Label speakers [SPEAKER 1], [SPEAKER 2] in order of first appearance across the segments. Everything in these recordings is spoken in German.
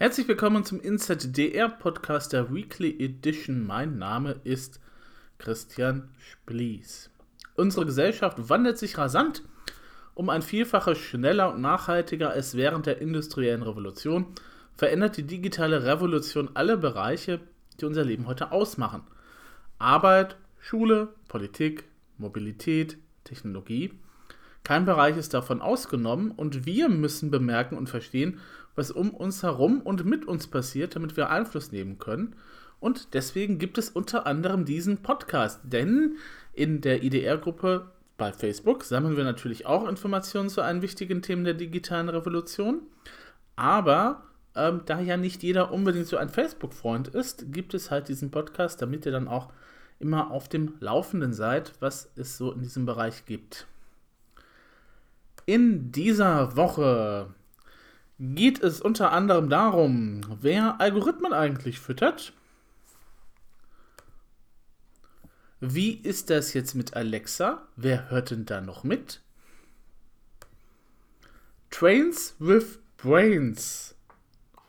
[SPEAKER 1] Herzlich willkommen zum Inside DR Podcast der Weekly Edition. Mein Name ist Christian Splies. Unsere Gesellschaft wandelt sich rasant um ein Vielfaches schneller und nachhaltiger als während der industriellen Revolution verändert die digitale Revolution alle Bereiche, die unser Leben heute ausmachen. Arbeit, Schule, Politik, Mobilität, Technologie. Kein Bereich ist davon ausgenommen und wir müssen bemerken und verstehen, was um uns herum und mit uns passiert, damit wir Einfluss nehmen können. Und deswegen gibt es unter anderem diesen Podcast, denn in der IDR-Gruppe bei Facebook sammeln wir natürlich auch Informationen zu allen wichtigen Themen der digitalen Revolution. Aber ähm, da ja nicht jeder unbedingt so ein Facebook-Freund ist, gibt es halt diesen Podcast, damit ihr dann auch immer auf dem Laufenden seid, was es so in diesem Bereich gibt. In dieser Woche geht es unter anderem darum, wer Algorithmen eigentlich füttert. Wie ist das jetzt mit Alexa? Wer hört denn da noch mit? Trains with Brains.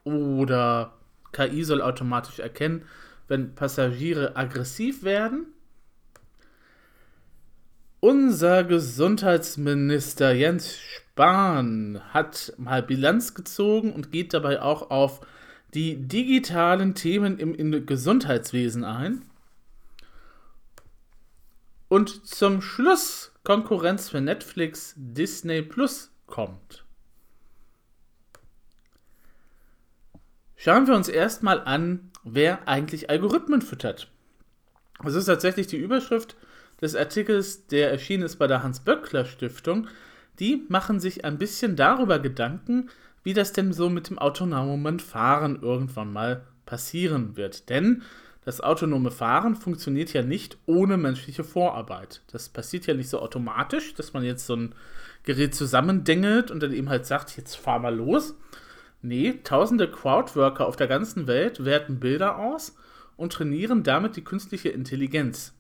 [SPEAKER 1] Oder KI soll automatisch erkennen, wenn Passagiere aggressiv werden. Unser Gesundheitsminister Jens Spahn hat mal Bilanz gezogen und geht dabei auch auf die digitalen Themen im Gesundheitswesen ein. Und zum Schluss Konkurrenz für Netflix Disney Plus kommt. Schauen wir uns erstmal an, wer eigentlich Algorithmen füttert. Das ist tatsächlich die Überschrift des Artikels, der erschienen ist bei der Hans-Böckler-Stiftung, die machen sich ein bisschen darüber Gedanken, wie das denn so mit dem autonomen Fahren irgendwann mal passieren wird. Denn das autonome Fahren funktioniert ja nicht ohne menschliche Vorarbeit. Das passiert ja nicht so automatisch, dass man jetzt so ein Gerät zusammendengelt und dann eben halt sagt, jetzt fahr mal los. Nee, tausende Crowdworker auf der ganzen Welt werten Bilder aus und trainieren damit die künstliche Intelligenz.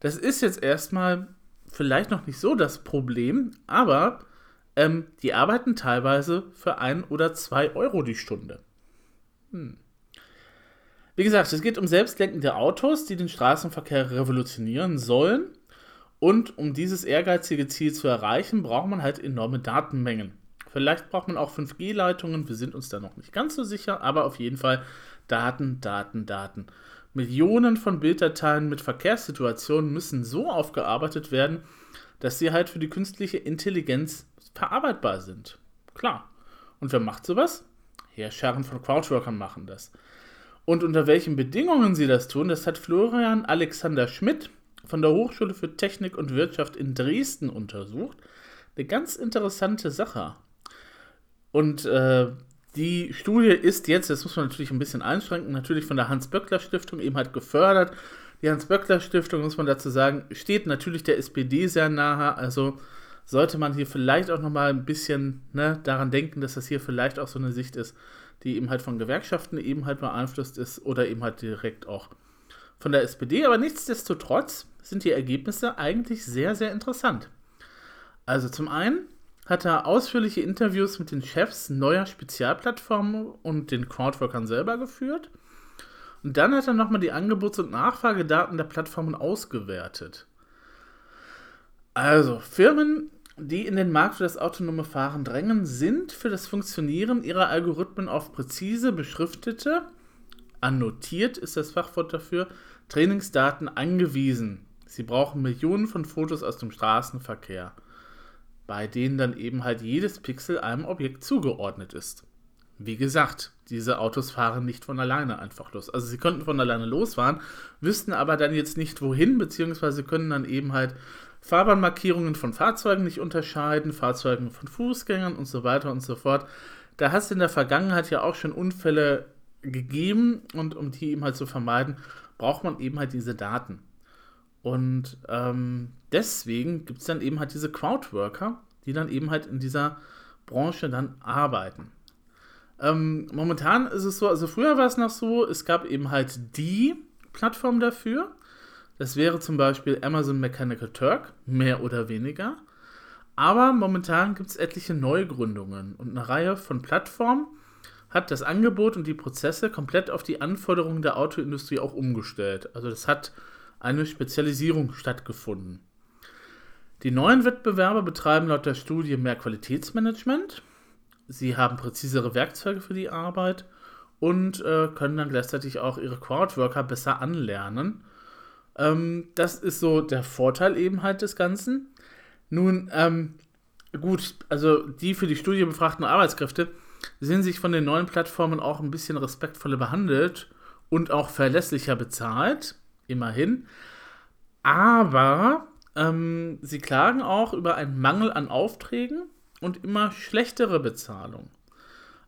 [SPEAKER 1] Das ist jetzt erstmal vielleicht noch nicht so das Problem, aber ähm, die arbeiten teilweise für ein oder zwei Euro die Stunde. Hm. Wie gesagt, es geht um selbstlenkende Autos, die den Straßenverkehr revolutionieren sollen. Und um dieses ehrgeizige Ziel zu erreichen, braucht man halt enorme Datenmengen. Vielleicht braucht man auch 5G-Leitungen, wir sind uns da noch nicht ganz so sicher, aber auf jeden Fall Daten, Daten, Daten. Millionen von Bilddateien mit Verkehrssituationen müssen so aufgearbeitet werden, dass sie halt für die künstliche Intelligenz verarbeitbar sind. Klar. Und wer macht sowas? Herrscharen von Crowdworkern machen das. Und unter welchen Bedingungen sie das tun, das hat Florian Alexander Schmidt von der Hochschule für Technik und Wirtschaft in Dresden untersucht. Eine ganz interessante Sache. Und äh, die Studie ist jetzt, das muss man natürlich ein bisschen einschränken, natürlich von der Hans-Böckler-Stiftung eben halt gefördert. Die Hans-Böckler-Stiftung, muss man dazu sagen, steht natürlich der SPD sehr nahe. Also sollte man hier vielleicht auch nochmal ein bisschen ne, daran denken, dass das hier vielleicht auch so eine Sicht ist, die eben halt von Gewerkschaften eben halt beeinflusst ist oder eben halt direkt auch von der SPD. Aber nichtsdestotrotz sind die Ergebnisse eigentlich sehr, sehr interessant. Also zum einen hat er ausführliche Interviews mit den Chefs neuer Spezialplattformen und den Crowdworkern selber geführt. Und dann hat er nochmal die Angebots- und Nachfragedaten der Plattformen ausgewertet. Also, Firmen, die in den Markt für das autonome Fahren drängen, sind für das Funktionieren ihrer Algorithmen auf präzise beschriftete, annotiert ist das Fachwort dafür, Trainingsdaten angewiesen. Sie brauchen Millionen von Fotos aus dem Straßenverkehr bei denen dann eben halt jedes Pixel einem Objekt zugeordnet ist. Wie gesagt, diese Autos fahren nicht von alleine einfach los. Also sie könnten von alleine losfahren, wüssten aber dann jetzt nicht wohin, beziehungsweise können dann eben halt Fahrbahnmarkierungen von Fahrzeugen nicht unterscheiden, Fahrzeugen von Fußgängern und so weiter und so fort. Da hast du in der Vergangenheit ja auch schon Unfälle gegeben und um die eben halt zu vermeiden, braucht man eben halt diese Daten. Und ähm, deswegen gibt es dann eben halt diese Crowdworker, die dann eben halt in dieser Branche dann arbeiten. Ähm, momentan ist es so, also früher war es noch so, es gab eben halt die Plattform dafür. Das wäre zum Beispiel Amazon Mechanical Turk, mehr oder weniger. Aber momentan gibt es etliche Neugründungen und eine Reihe von Plattformen hat das Angebot und die Prozesse komplett auf die Anforderungen der Autoindustrie auch umgestellt. Also das hat eine Spezialisierung stattgefunden. Die neuen Wettbewerber betreiben laut der Studie mehr Qualitätsmanagement, sie haben präzisere Werkzeuge für die Arbeit und äh, können dann gleichzeitig auch ihre Crowdworker besser anlernen. Ähm, das ist so der Vorteil eben halt des Ganzen. Nun, ähm, gut, also die für die Studie befragten Arbeitskräfte sehen sich von den neuen Plattformen auch ein bisschen respektvoller behandelt und auch verlässlicher bezahlt, immerhin. Aber ähm, sie klagen auch über einen Mangel an Aufträgen und immer schlechtere Bezahlung.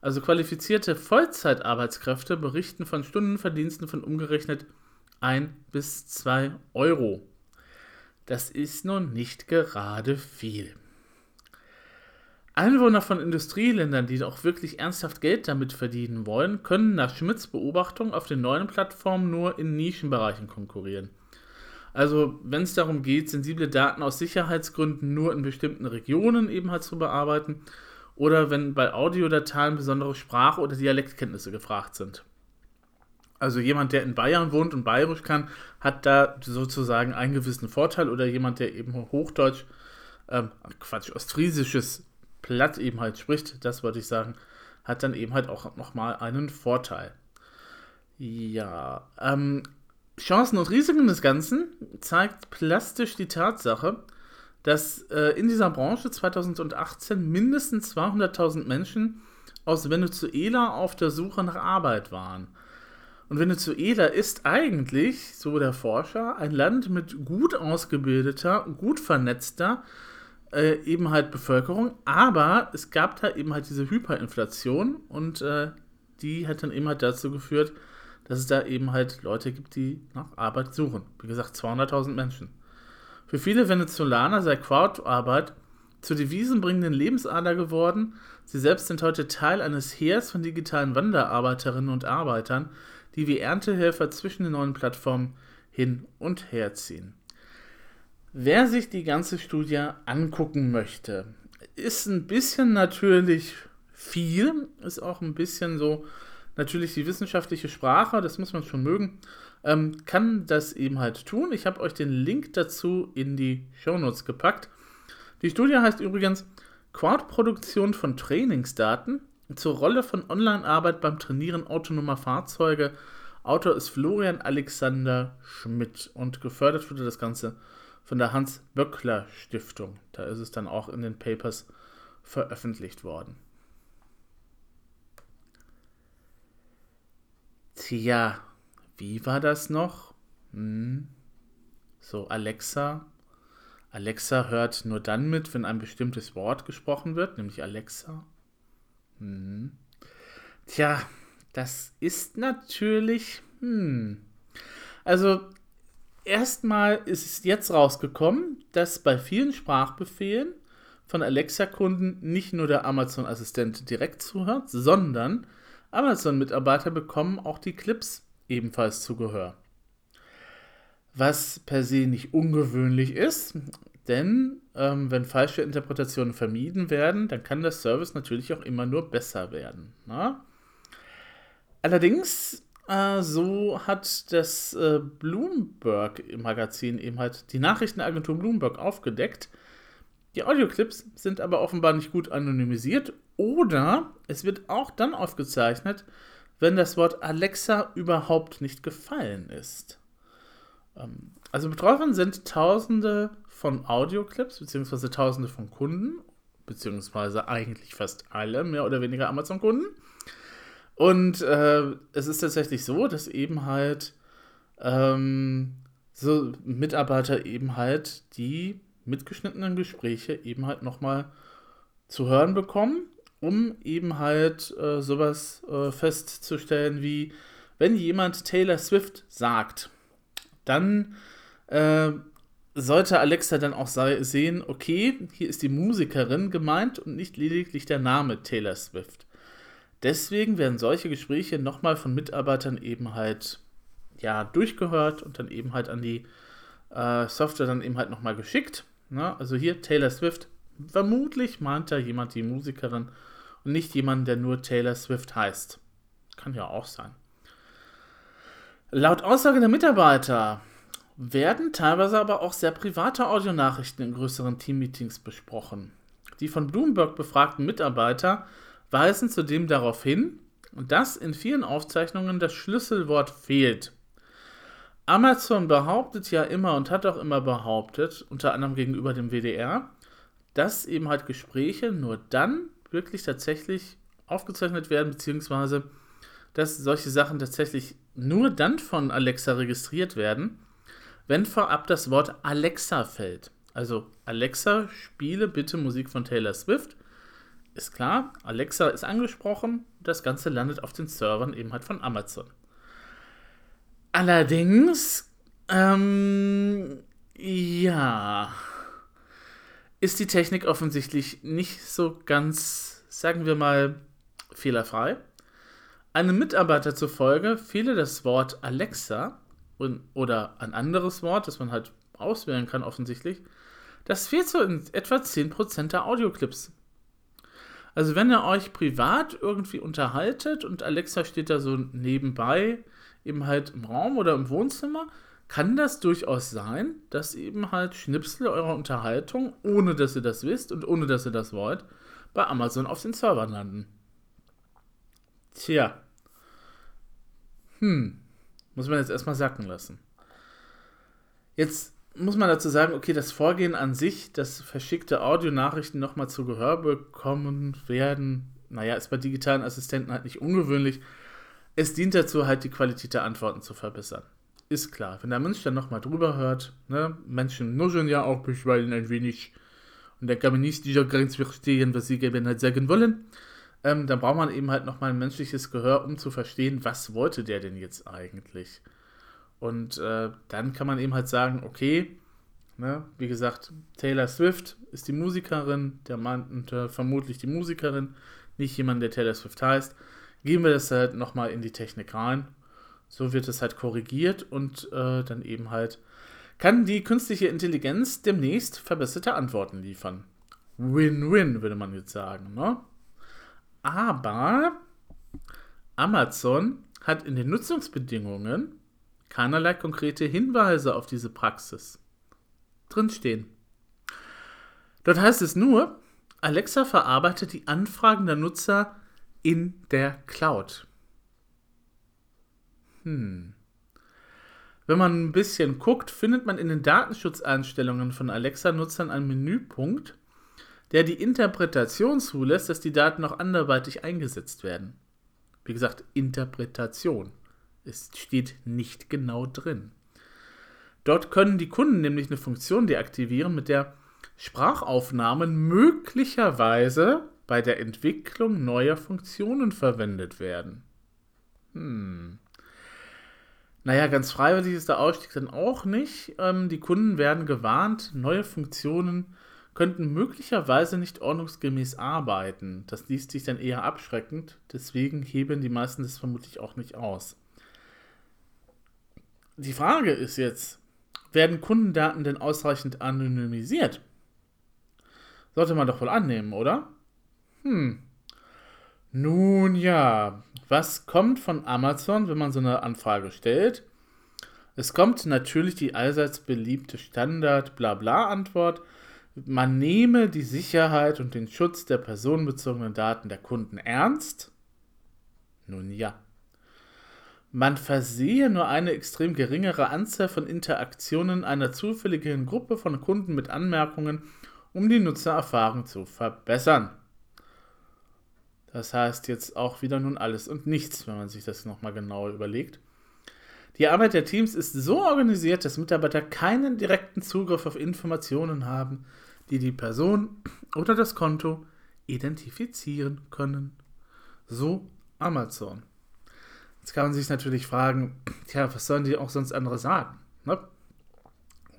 [SPEAKER 1] Also qualifizierte Vollzeitarbeitskräfte berichten von Stundenverdiensten von umgerechnet 1 bis 2 Euro. Das ist nun nicht gerade viel. Einwohner von Industrieländern, die auch wirklich ernsthaft Geld damit verdienen wollen, können nach Schmidts Beobachtung auf den neuen Plattformen nur in Nischenbereichen konkurrieren. Also wenn es darum geht, sensible Daten aus Sicherheitsgründen nur in bestimmten Regionen eben halt zu bearbeiten oder wenn bei Audiodateien besondere Sprache- oder Dialektkenntnisse gefragt sind. Also jemand, der in Bayern wohnt und bayerisch kann, hat da sozusagen einen gewissen Vorteil oder jemand, der eben Hochdeutsch, ähm, Quatsch, Ostfriesisches platt eben halt spricht, das wollte ich sagen, hat dann eben halt auch nochmal einen Vorteil. Ja, ähm, Chancen und Risiken des Ganzen zeigt plastisch die Tatsache, dass äh, in dieser Branche 2018 mindestens 200.000 Menschen aus Venezuela auf der Suche nach Arbeit waren. Und Venezuela ist eigentlich, so der Forscher, ein Land mit gut ausgebildeter, gut vernetzter, äh, eben halt Bevölkerung, aber es gab da eben halt diese Hyperinflation und äh, die hat dann eben halt dazu geführt, dass es da eben halt Leute gibt, die nach Arbeit suchen. Wie gesagt, 200.000 Menschen. Für viele Venezolaner sei Crowdarbeit zur devisenbringenden Lebensader geworden. Sie selbst sind heute Teil eines Heers von digitalen Wanderarbeiterinnen und Arbeitern, die wie Erntehelfer zwischen den neuen Plattformen hin und her ziehen. Wer sich die ganze Studie angucken möchte, ist ein bisschen natürlich viel, ist auch ein bisschen so natürlich die wissenschaftliche Sprache, das muss man schon mögen, ähm, kann das eben halt tun. Ich habe euch den Link dazu in die Shownotes gepackt. Die Studie heißt übrigens Crowdproduktion von Trainingsdaten zur Rolle von Online-Arbeit beim Trainieren autonomer Fahrzeuge. Autor ist Florian Alexander Schmidt und gefördert wurde das Ganze von der Hans-Böckler-Stiftung. Da ist es dann auch in den Papers veröffentlicht worden. Tja, wie war das noch? Hm. So, Alexa. Alexa hört nur dann mit, wenn ein bestimmtes Wort gesprochen wird, nämlich Alexa. Hm. Tja, das ist natürlich. Hm. Also, erstmal ist es jetzt rausgekommen, dass bei vielen Sprachbefehlen von Alexa-Kunden nicht nur der Amazon-Assistent direkt zuhört, sondern Amazon-Mitarbeiter bekommen auch die Clips ebenfalls zu Gehör. Was per se nicht ungewöhnlich ist, denn ähm, wenn falsche Interpretationen vermieden werden, dann kann der Service natürlich auch immer nur besser werden. Na? Ne? Allerdings äh, so hat das äh, Bloomberg-Magazin eben halt die Nachrichtenagentur Bloomberg aufgedeckt. Die Audioclips sind aber offenbar nicht gut anonymisiert oder es wird auch dann aufgezeichnet, wenn das Wort Alexa überhaupt nicht gefallen ist. Ähm, also betroffen sind Tausende von Audioclips, beziehungsweise Tausende von Kunden, beziehungsweise eigentlich fast alle, mehr oder weniger Amazon-Kunden. Und äh, es ist tatsächlich so, dass eben halt ähm, so Mitarbeiter eben halt die mitgeschnittenen Gespräche eben halt nochmal zu hören bekommen, um eben halt äh, sowas äh, festzustellen wie, wenn jemand Taylor Swift sagt, dann äh, sollte Alexa dann auch sehen, okay, hier ist die Musikerin gemeint und nicht lediglich der Name Taylor Swift. Deswegen werden solche Gespräche nochmal von Mitarbeitern eben halt ja, durchgehört und dann eben halt an die äh, Software dann eben halt nochmal geschickt. Ne? Also hier Taylor Swift, vermutlich meint da jemand die Musikerin und nicht jemanden, der nur Taylor Swift heißt. Kann ja auch sein. Laut Aussage der Mitarbeiter werden teilweise aber auch sehr private Audionachrichten in größeren Teammeetings besprochen. Die von Bloomberg befragten Mitarbeiter weisen zudem darauf hin, dass in vielen Aufzeichnungen das Schlüsselwort fehlt. Amazon behauptet ja immer und hat auch immer behauptet, unter anderem gegenüber dem WDR, dass eben halt Gespräche nur dann wirklich tatsächlich aufgezeichnet werden, beziehungsweise dass solche Sachen tatsächlich nur dann von Alexa registriert werden, wenn vorab das Wort Alexa fällt. Also Alexa, spiele bitte Musik von Taylor Swift. Ist klar, Alexa ist angesprochen, das Ganze landet auf den Servern eben halt von Amazon. Allerdings, ähm, ja, ist die Technik offensichtlich nicht so ganz, sagen wir mal, fehlerfrei. Einem Mitarbeiter zufolge fehle das Wort Alexa oder ein anderes Wort, das man halt auswählen kann offensichtlich. Das fehlt so in etwa 10% der Audioclips. Also wenn ihr euch privat irgendwie unterhaltet und Alexa steht da so nebenbei, eben halt im Raum oder im Wohnzimmer, kann das durchaus sein, dass eben halt Schnipsel eurer Unterhaltung, ohne dass ihr das wisst und ohne dass ihr das wollt, bei Amazon auf den Servern landen. Tja. Hm. Muss man jetzt erstmal sacken lassen. Jetzt muss man dazu sagen, okay, das Vorgehen an sich, dass verschickte Audionachrichten nochmal zu Gehör bekommen werden, naja, ist bei digitalen Assistenten halt nicht ungewöhnlich. Es dient dazu, halt die Qualität der Antworten zu verbessern. Ist klar. Wenn der Mensch dann nochmal drüber hört, ne, Menschen nuscheln ja auch bisweilen ein wenig und der kann mir nicht dieser Grenze verstehen, was sie gerne halt sagen wollen, ähm, dann braucht man eben halt nochmal ein menschliches Gehör, um zu verstehen, was wollte der denn jetzt eigentlich. Und äh, dann kann man eben halt sagen, okay, ne, wie gesagt, Taylor Swift ist die Musikerin, der Mann äh, vermutlich die Musikerin, nicht jemand, der Taylor Swift heißt geben wir das halt nochmal in die Technik rein. So wird es halt korrigiert und äh, dann eben halt kann die künstliche Intelligenz demnächst verbesserte Antworten liefern. Win-win, würde man jetzt sagen. Ne? Aber Amazon hat in den Nutzungsbedingungen keinerlei konkrete Hinweise auf diese Praxis drinstehen. Dort heißt es nur, Alexa verarbeitet die Anfragen der Nutzer in der Cloud. Hm. Wenn man ein bisschen guckt, findet man in den Datenschutzeinstellungen von Alexa-Nutzern einen Menüpunkt, der die Interpretation zulässt, dass die Daten auch anderweitig eingesetzt werden. Wie gesagt, Interpretation. Es steht nicht genau drin. Dort können die Kunden nämlich eine Funktion deaktivieren, mit der Sprachaufnahmen möglicherweise bei der Entwicklung neuer Funktionen verwendet werden. Hm. Naja, ganz freiwillig ist der Ausstieg dann auch nicht. Ähm, die Kunden werden gewarnt, neue Funktionen könnten möglicherweise nicht ordnungsgemäß arbeiten. Das liest sich dann eher abschreckend, deswegen heben die meisten das vermutlich auch nicht aus. Die Frage ist jetzt, werden Kundendaten denn ausreichend anonymisiert? Sollte man doch wohl annehmen, oder? Hm. Nun ja, was kommt von Amazon, wenn man so eine Anfrage stellt? Es kommt natürlich die allseits beliebte Standard-Blabla-Antwort. Man nehme die Sicherheit und den Schutz der personenbezogenen Daten der Kunden ernst? Nun ja. Man versehe nur eine extrem geringere Anzahl von Interaktionen einer zufälligen Gruppe von Kunden mit Anmerkungen, um die Nutzererfahrung zu verbessern. Das heißt jetzt auch wieder nun alles und nichts, wenn man sich das nochmal genauer überlegt. Die Arbeit der Teams ist so organisiert, dass Mitarbeiter keinen direkten Zugriff auf Informationen haben, die die Person oder das Konto identifizieren können. So Amazon. Jetzt kann man sich natürlich fragen, tja, was sollen die auch sonst andere sagen? Ne?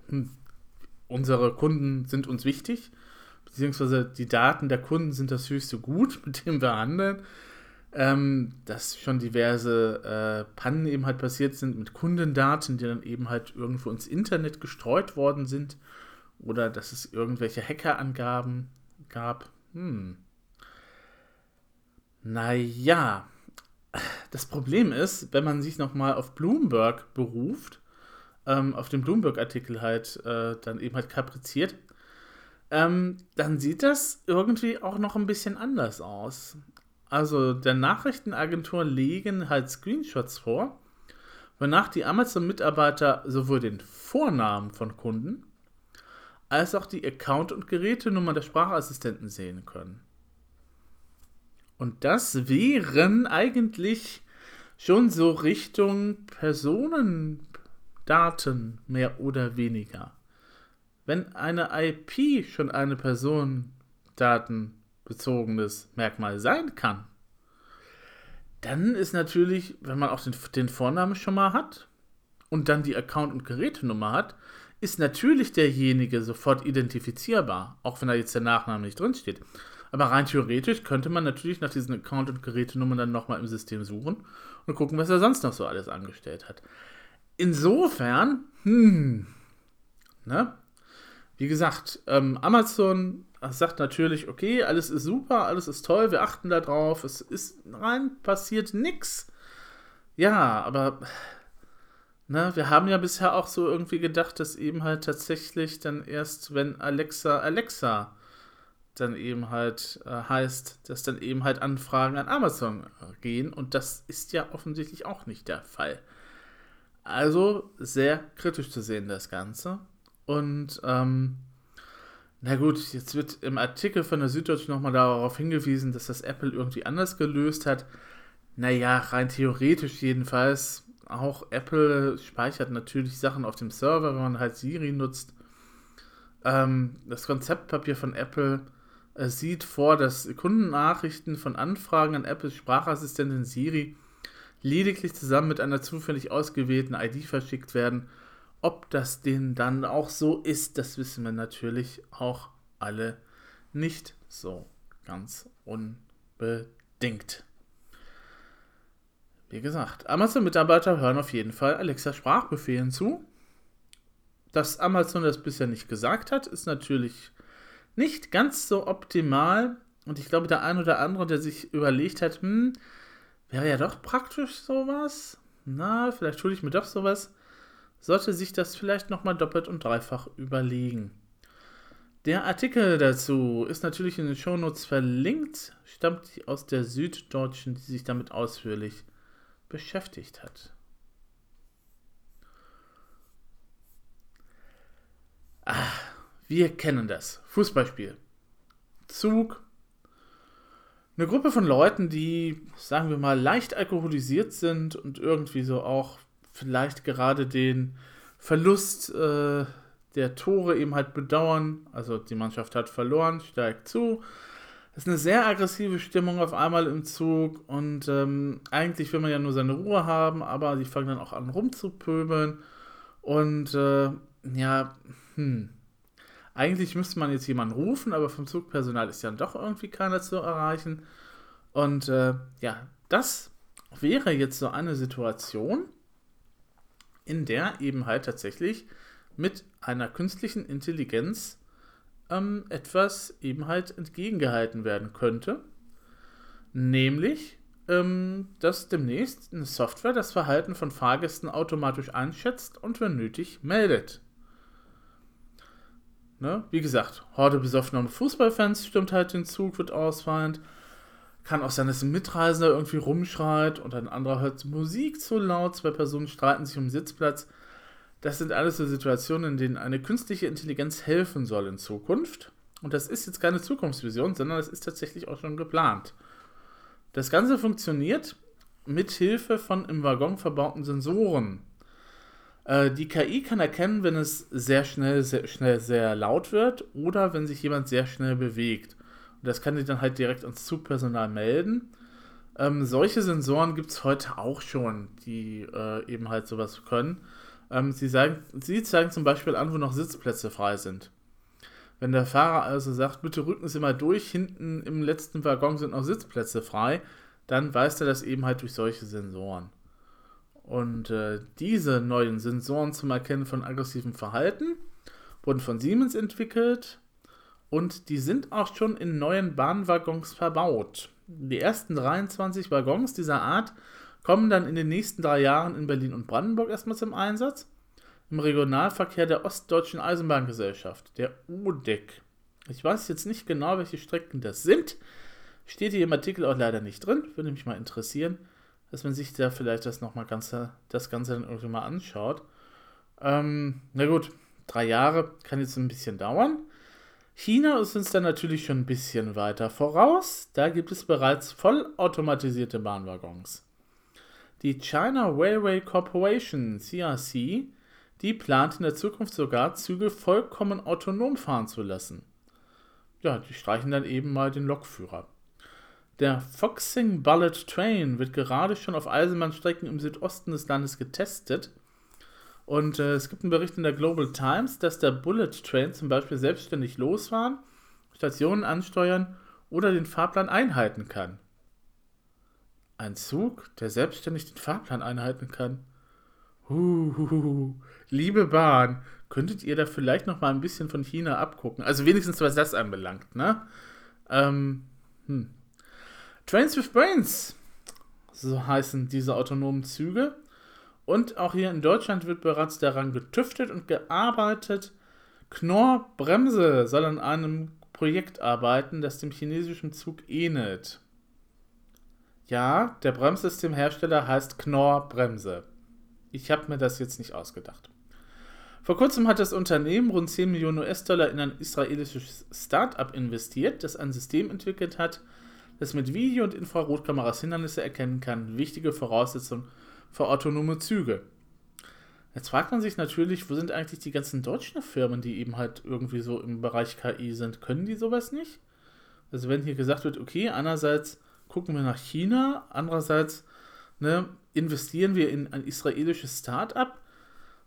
[SPEAKER 1] Hm. Unsere Kunden sind uns wichtig beziehungsweise die Daten der Kunden sind das höchste Gut, mit dem wir handeln. Ähm, dass schon diverse äh, Pannen eben halt passiert sind mit Kundendaten, die dann eben halt irgendwo ins Internet gestreut worden sind oder dass es irgendwelche Hackerangaben gab. Hm. Naja, das Problem ist, wenn man sich nochmal auf Bloomberg beruft, ähm, auf den Bloomberg-Artikel halt äh, dann eben halt kapriziert, ähm, dann sieht das irgendwie auch noch ein bisschen anders aus. Also der Nachrichtenagentur legen halt Screenshots vor, wonach die Amazon-Mitarbeiter sowohl den Vornamen von Kunden als auch die Account- und Gerätenummer der Sprachassistenten sehen können. Und das wären eigentlich schon so Richtung Personendaten mehr oder weniger. Wenn eine IP schon eine personendatenbezogenes Merkmal sein kann, dann ist natürlich, wenn man auch den, den Vornamen schon mal hat und dann die Account- und Gerätenummer hat, ist natürlich derjenige sofort identifizierbar, auch wenn da jetzt der Nachname nicht drinsteht. Aber rein theoretisch könnte man natürlich nach diesen Account- und Gerätenummern dann nochmal im System suchen und gucken, was er sonst noch so alles angestellt hat. Insofern, hm, ne? Wie gesagt, ähm, Amazon sagt natürlich, okay, alles ist super, alles ist toll, wir achten da drauf, es ist rein, passiert nichts. Ja, aber ne, wir haben ja bisher auch so irgendwie gedacht, dass eben halt tatsächlich dann erst, wenn Alexa Alexa dann eben halt äh, heißt, dass dann eben halt Anfragen an Amazon gehen und das ist ja offensichtlich auch nicht der Fall. Also sehr kritisch zu sehen das Ganze. Und ähm, na gut, jetzt wird im Artikel von der Süddeutschen nochmal darauf hingewiesen, dass das Apple irgendwie anders gelöst hat. Naja, rein theoretisch jedenfalls. Auch Apple speichert natürlich Sachen auf dem Server, wenn man halt Siri nutzt. Ähm, das Konzeptpapier von Apple es sieht vor, dass Kundennachrichten von Anfragen an Apples Sprachassistentin Siri lediglich zusammen mit einer zufällig ausgewählten ID verschickt werden. Ob das denn dann auch so ist, das wissen wir natürlich auch alle nicht so ganz unbedingt. Wie gesagt, Amazon-Mitarbeiter hören auf jeden Fall Alexa Sprachbefehlen zu. Dass Amazon das bisher nicht gesagt hat, ist natürlich nicht ganz so optimal. Und ich glaube, der ein oder andere, der sich überlegt hat, hm, wäre ja doch praktisch sowas. Na, vielleicht hole ich mir doch sowas. Sollte sich das vielleicht nochmal doppelt und dreifach überlegen. Der Artikel dazu ist natürlich in den Shownotes verlinkt, stammt aus der Süddeutschen, die sich damit ausführlich beschäftigt hat. Ah, wir kennen das. Fußballspiel. Zug. Eine Gruppe von Leuten, die, sagen wir mal, leicht alkoholisiert sind und irgendwie so auch vielleicht gerade den Verlust äh, der Tore eben halt bedauern. Also die Mannschaft hat verloren, steigt zu. Es ist eine sehr aggressive Stimmung auf einmal im Zug und ähm, eigentlich will man ja nur seine Ruhe haben, aber die fangen dann auch an rumzupöbeln und äh, ja, hm, eigentlich müsste man jetzt jemanden rufen, aber vom Zugpersonal ist ja doch irgendwie keiner zu erreichen. Und äh, ja, das wäre jetzt so eine Situation, in der eben halt tatsächlich mit einer künstlichen Intelligenz ähm, etwas eben halt entgegengehalten werden könnte. Nämlich, ähm, dass demnächst eine Software das Verhalten von Fahrgästen automatisch einschätzt und wenn nötig meldet. Ne? Wie gesagt, Horde besoffener Fußballfans stimmt halt den Zug, wird ausfallend. Kann auch sein, dass ein Mitreisender irgendwie rumschreit und ein anderer hört Musik zu laut, zwei Personen streiten sich um Sitzplatz. Das sind alles so Situationen, in denen eine künstliche Intelligenz helfen soll in Zukunft. Und das ist jetzt keine Zukunftsvision, sondern das ist tatsächlich auch schon geplant. Das Ganze funktioniert mit Hilfe von im Waggon verbauten Sensoren. Äh, die KI kann erkennen, wenn es sehr schnell, sehr schnell sehr laut wird oder wenn sich jemand sehr schnell bewegt. Das kann sie dann halt direkt ans Zugpersonal melden. Ähm, solche Sensoren gibt es heute auch schon, die äh, eben halt sowas können. Ähm, sie, sagen, sie zeigen zum Beispiel an, wo noch Sitzplätze frei sind. Wenn der Fahrer also sagt, bitte rücken Sie mal durch, hinten im letzten Waggon sind noch Sitzplätze frei, dann weiß er das eben halt durch solche Sensoren. Und äh, diese neuen Sensoren zum Erkennen von aggressivem Verhalten wurden von Siemens entwickelt und die sind auch schon in neuen Bahnwaggons verbaut. Die ersten 23 Waggons dieser Art kommen dann in den nächsten drei Jahren in Berlin und Brandenburg erstmal zum Einsatz. Im Regionalverkehr der Ostdeutschen Eisenbahngesellschaft, der ODEC. Ich weiß jetzt nicht genau, welche Strecken das sind. Steht hier im Artikel auch leider nicht drin. Würde mich mal interessieren, dass man sich da vielleicht das nochmal ganze, das Ganze dann irgendwie mal anschaut. Ähm, na gut, drei Jahre kann jetzt ein bisschen dauern. China ist uns dann natürlich schon ein bisschen weiter voraus. Da gibt es bereits vollautomatisierte Bahnwaggons. Die China Railway Corporation, CRC, die plant in der Zukunft sogar Züge vollkommen autonom fahren zu lassen. Ja, die streichen dann eben mal den Lokführer. Der Foxing Bullet Train wird gerade schon auf Eisenbahnstrecken im Südosten des Landes getestet. Und äh, es gibt einen Bericht in der Global Times, dass der Bullet Train zum Beispiel selbstständig losfahren, Stationen ansteuern oder den Fahrplan einhalten kann. Ein Zug, der selbstständig den Fahrplan einhalten kann. Huhuhu. Liebe Bahn, könntet ihr da vielleicht noch mal ein bisschen von China abgucken? Also wenigstens was das anbelangt, ne? Ähm, hm. Trains with Brains, so heißen diese autonomen Züge. Und auch hier in Deutschland wird bereits daran getüftet und gearbeitet. Knorr Bremse soll an einem Projekt arbeiten, das dem chinesischen Zug ähnelt. Ja, der Bremssystemhersteller heißt Knorr Bremse. Ich habe mir das jetzt nicht ausgedacht. Vor kurzem hat das Unternehmen rund 10 Millionen US-Dollar in ein israelisches Start-up investiert, das ein System entwickelt hat, das mit Video- und Infrarotkameras Hindernisse erkennen kann, wichtige Voraussetzung autonome Züge. Jetzt fragt man sich natürlich, wo sind eigentlich die ganzen deutschen Firmen, die eben halt irgendwie so im Bereich KI sind? Können die sowas nicht? Also wenn hier gesagt wird, okay, einerseits gucken wir nach China, andererseits ne, investieren wir in ein israelisches Start-up,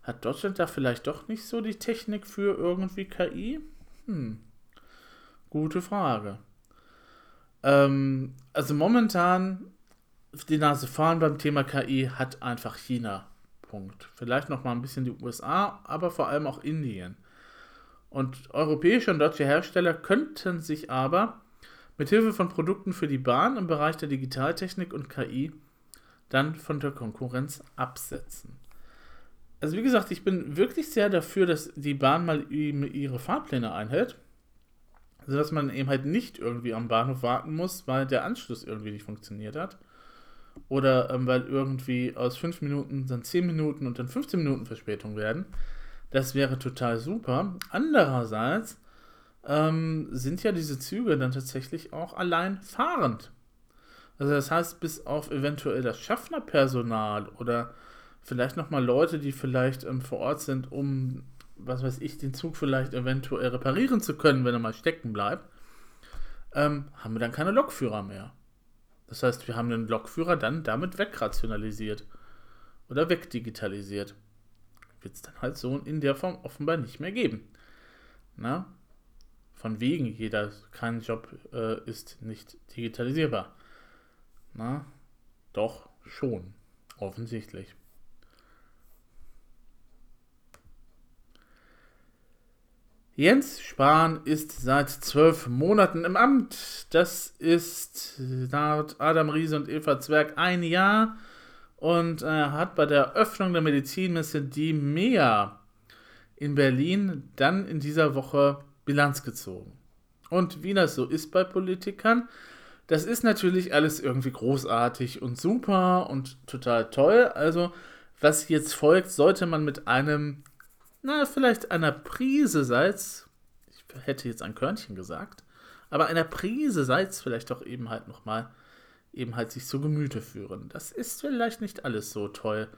[SPEAKER 1] hat Deutschland da vielleicht doch nicht so die Technik für irgendwie KI? Hm, gute Frage. Ähm, also momentan die Nase fahren beim Thema KI hat einfach China. Punkt. Vielleicht noch mal ein bisschen die USA, aber vor allem auch Indien. Und europäische und deutsche Hersteller könnten sich aber mit Hilfe von Produkten für die Bahn im Bereich der Digitaltechnik und KI dann von der Konkurrenz absetzen. Also wie gesagt, ich bin wirklich sehr dafür, dass die Bahn mal ihre Fahrpläne einhält sodass man eben halt nicht irgendwie am Bahnhof warten muss, weil der Anschluss irgendwie nicht funktioniert hat. Oder ähm, weil irgendwie aus 5 Minuten dann 10 Minuten und dann 15 Minuten Verspätung werden. Das wäre total super. Andererseits ähm, sind ja diese Züge dann tatsächlich auch allein fahrend. Also das heißt, bis auf eventuell das Schaffnerpersonal oder vielleicht nochmal Leute, die vielleicht ähm, vor Ort sind, um was weiß ich, den Zug vielleicht eventuell reparieren zu können, wenn er mal stecken bleibt, ähm, haben wir dann keine Lokführer mehr. Das heißt, wir haben den Lokführer dann damit wegrationalisiert oder wegdigitalisiert. Wird es dann halt so in der Form offenbar nicht mehr geben. Na? Von wegen, jeder, kein Job äh, ist nicht digitalisierbar. Na? Doch, schon. Offensichtlich. Jens Spahn ist seit zwölf Monaten im Amt. Das ist laut Adam Riese und Eva Zwerg ein Jahr. Und er hat bei der Öffnung der Medizinmesse die MEA in Berlin dann in dieser Woche Bilanz gezogen. Und wie das so ist bei Politikern, das ist natürlich alles irgendwie großartig und super und total toll. Also, was jetzt folgt, sollte man mit einem na, vielleicht einer Prise Salz, ich hätte jetzt ein Körnchen gesagt, aber einer Prise Salz vielleicht doch eben halt nochmal, eben halt sich zu Gemüte führen. Das ist vielleicht nicht alles so toll,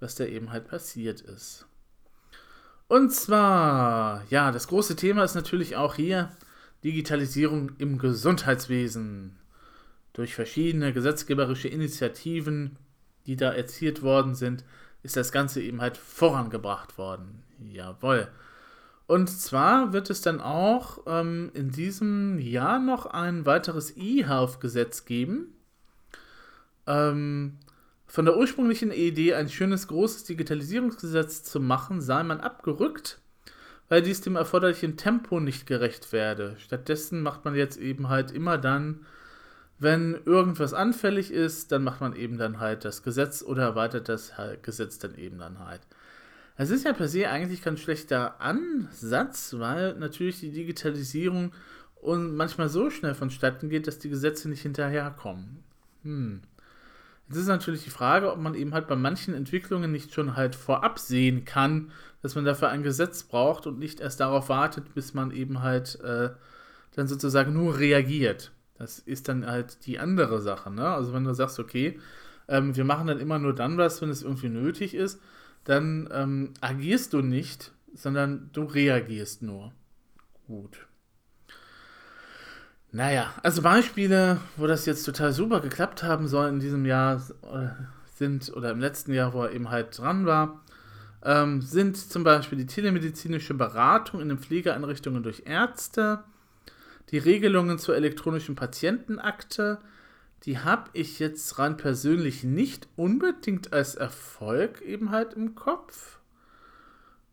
[SPEAKER 1] was da eben halt passiert ist. Und zwar, ja, das große Thema ist natürlich auch hier Digitalisierung im Gesundheitswesen. Durch verschiedene gesetzgeberische Initiativen, die da erzielt worden sind, ist das Ganze eben halt vorangebracht worden. Jawohl. Und zwar wird es dann auch ähm, in diesem Jahr noch ein weiteres E-Health-Gesetz geben. Ähm, von der ursprünglichen Idee, ein schönes großes Digitalisierungsgesetz zu machen, sei man abgerückt, weil dies dem erforderlichen Tempo nicht gerecht werde. Stattdessen macht man jetzt eben halt immer dann, Wenn irgendwas anfällig ist, dann macht man eben dann halt das Gesetz oder erweitert das Gesetz dann eben dann halt. Es ist ja per se eigentlich kein schlechter Ansatz, weil natürlich die Digitalisierung und manchmal so schnell vonstatten geht, dass die Gesetze nicht hinterherkommen. Hm. Jetzt ist natürlich die Frage, ob man eben halt bei manchen Entwicklungen nicht schon halt vorab sehen kann, dass man dafür ein Gesetz braucht und nicht erst darauf wartet, bis man eben halt äh, dann sozusagen nur reagiert. Das ist dann halt die andere Sache. Ne? Also wenn du sagst, okay, ähm, wir machen dann immer nur dann was, wenn es irgendwie nötig ist, dann ähm, agierst du nicht, sondern du reagierst nur. Gut. Naja, also Beispiele, wo das jetzt total super geklappt haben soll in diesem Jahr, äh, sind, oder im letzten Jahr, wo er eben halt dran war, ähm, sind zum Beispiel die telemedizinische Beratung in den Pflegeeinrichtungen durch Ärzte, die Regelungen zur elektronischen Patientenakte, die habe ich jetzt rein persönlich nicht unbedingt als Erfolg eben halt im Kopf.